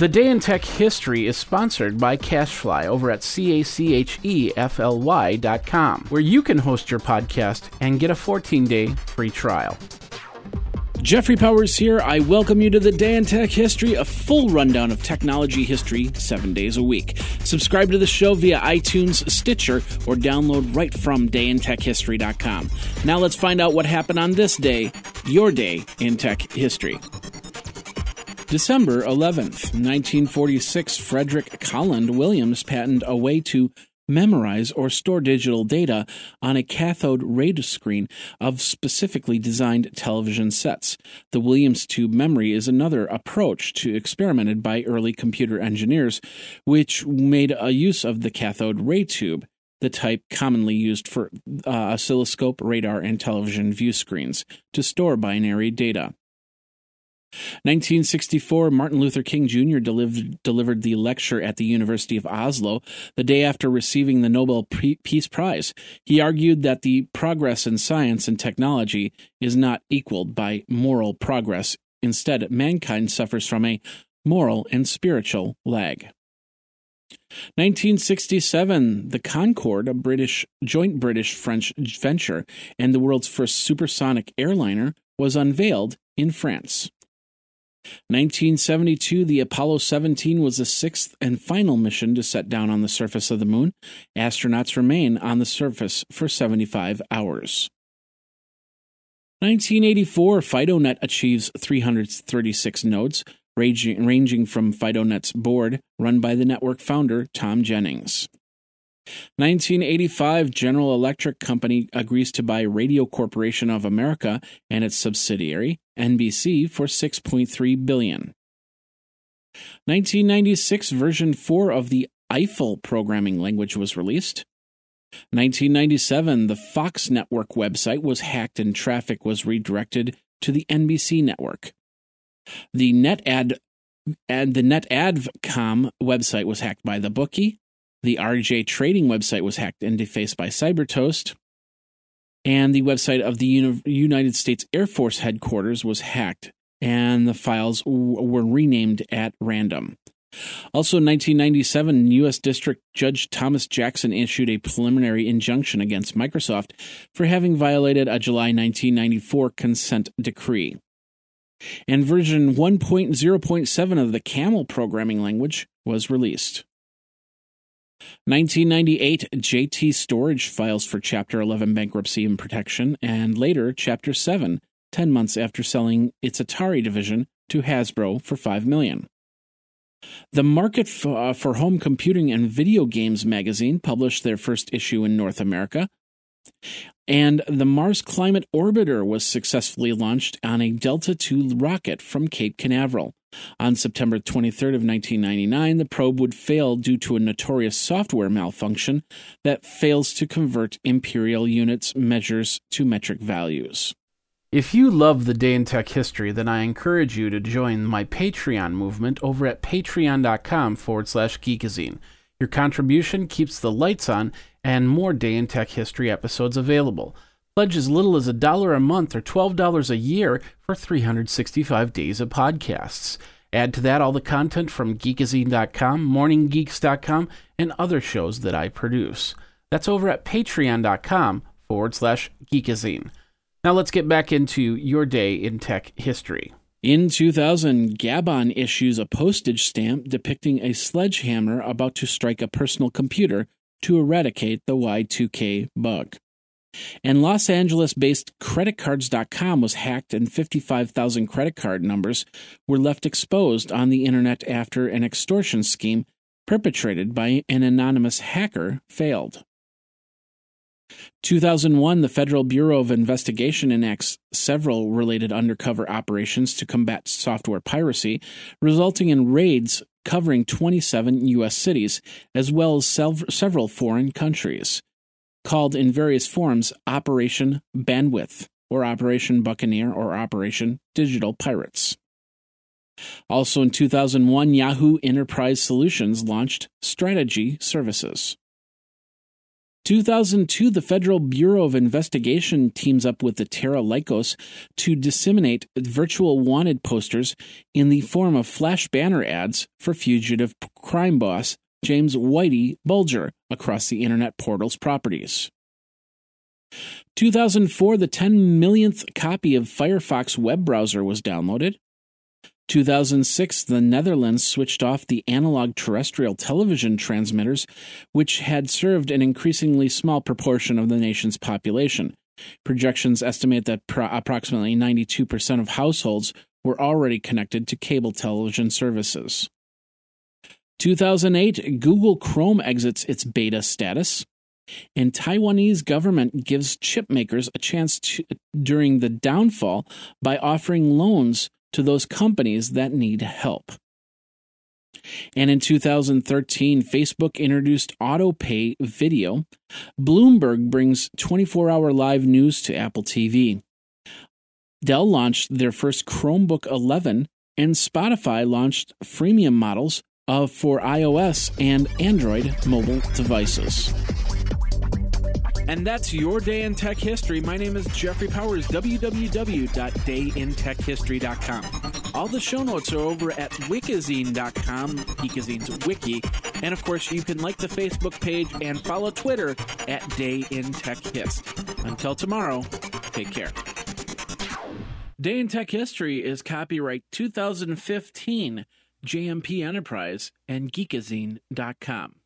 The Day in Tech History is sponsored by CacheFly over at C-A-C-H-E-F-L-Y dot com, where you can host your podcast and get a 14-day free trial. Jeffrey Powers here. I welcome you to the Day in Tech History, a full rundown of technology history seven days a week. Subscribe to the show via iTunes, Stitcher, or download right from dayintechhistory.com. Now let's find out what happened on this day, your day in tech history. December 11th, 1946, Frederick Calland Williams patented a way to memorize or store digital data on a cathode ray screen of specifically designed television sets. The Williams tube memory is another approach to experimented by early computer engineers, which made a use of the cathode ray tube the type commonly used for uh, oscilloscope, radar, and television view screens, to store binary data. 1964, Martin Luther King Jr. Delivered, delivered the lecture at the University of Oslo the day after receiving the Nobel Peace Prize. He argued that the progress in science and technology is not equaled by moral progress. Instead, mankind suffers from a moral and spiritual lag. 1967, the Concorde, a British joint British French venture and the world's first supersonic airliner, was unveiled in France. 1972, the Apollo 17 was the sixth and final mission to set down on the surface of the moon. Astronauts remain on the surface for 75 hours. 1984, FidoNet achieves 336 nodes, ranging, ranging from FidoNet's board, run by the network founder Tom Jennings. 1985, General Electric Company agrees to buy Radio Corporation of America and its subsidiary, NBC, for 6.3 billion. 1996, version 4 of the Eiffel programming language was released. 1997, the Fox network website was hacked and traffic was redirected to the NBC network. The NetAd and the NetAdCom website was hacked by the bookie. The RJ Trading website was hacked and defaced by Cybertoast. And the website of the Uni- United States Air Force headquarters was hacked, and the files were renamed at random. Also in 1997, U.S. District Judge Thomas Jackson issued a preliminary injunction against Microsoft for having violated a July 1994 consent decree. And version 1.0.7 of the Caml programming language was released. 1998, JT Storage files for Chapter 11 bankruptcy and protection, and later Chapter 7, 10 months after selling its Atari division to Hasbro for 5 million. The Market for, uh, for Home Computing and Video Games magazine published their first issue in North America. And the Mars Climate Orbiter was successfully launched on a Delta II rocket from Cape Canaveral. On September 23rd of 1999, the probe would fail due to a notorious software malfunction that fails to convert imperial units measures to metric values. If you love the day in tech history, then I encourage you to join my Patreon movement over at patreon.com forward slash geekazine. Your contribution keeps the lights on and more day in tech history episodes available. Pledge as little as a dollar a month or $12 a year for 365 days of podcasts. Add to that all the content from geekazine.com, morninggeeks.com, and other shows that I produce. That's over at patreon.com forward slash geekazine. Now let's get back into your day in tech history. In 2000, Gabon issues a postage stamp depicting a sledgehammer about to strike a personal computer to eradicate the Y2K bug. And Los Angeles based creditcards.com was hacked, and 55,000 credit card numbers were left exposed on the internet after an extortion scheme perpetrated by an anonymous hacker failed. 2001, the Federal Bureau of Investigation enacts several related undercover operations to combat software piracy, resulting in raids covering 27 U.S. cities, as well as several foreign countries called in various forms Operation Bandwidth, or Operation Buccaneer, or Operation Digital Pirates. Also in 2001, Yahoo Enterprise Solutions launched Strategy Services. 2002, the Federal Bureau of Investigation teams up with the Terra Lycos to disseminate virtual wanted posters in the form of flash banner ads for fugitive crime boss James Whitey Bulger across the Internet portal's properties. 2004, the 10 millionth copy of Firefox web browser was downloaded. 2006, the Netherlands switched off the analog terrestrial television transmitters, which had served an increasingly small proportion of the nation's population. Projections estimate that pro- approximately 92% of households were already connected to cable television services. 2008, Google Chrome exits its beta status. And Taiwanese government gives chip makers a chance to, during the downfall by offering loans to those companies that need help. And in 2013, Facebook introduced AutoPlay Video. Bloomberg brings 24 hour live news to Apple TV. Dell launched their first Chromebook 11, and Spotify launched freemium models of for iOS and Android mobile devices. And that's your day in tech history. My name is Jeffrey Powers, www.dayintechhistory.com. All the show notes are over at wikizine.com, Geekazine's wiki. And of course, you can like the Facebook page and follow Twitter at Day in Tech Hist. Until tomorrow, take care. Day in Tech History is copyright 2015, JMP Enterprise and Geekazine.com.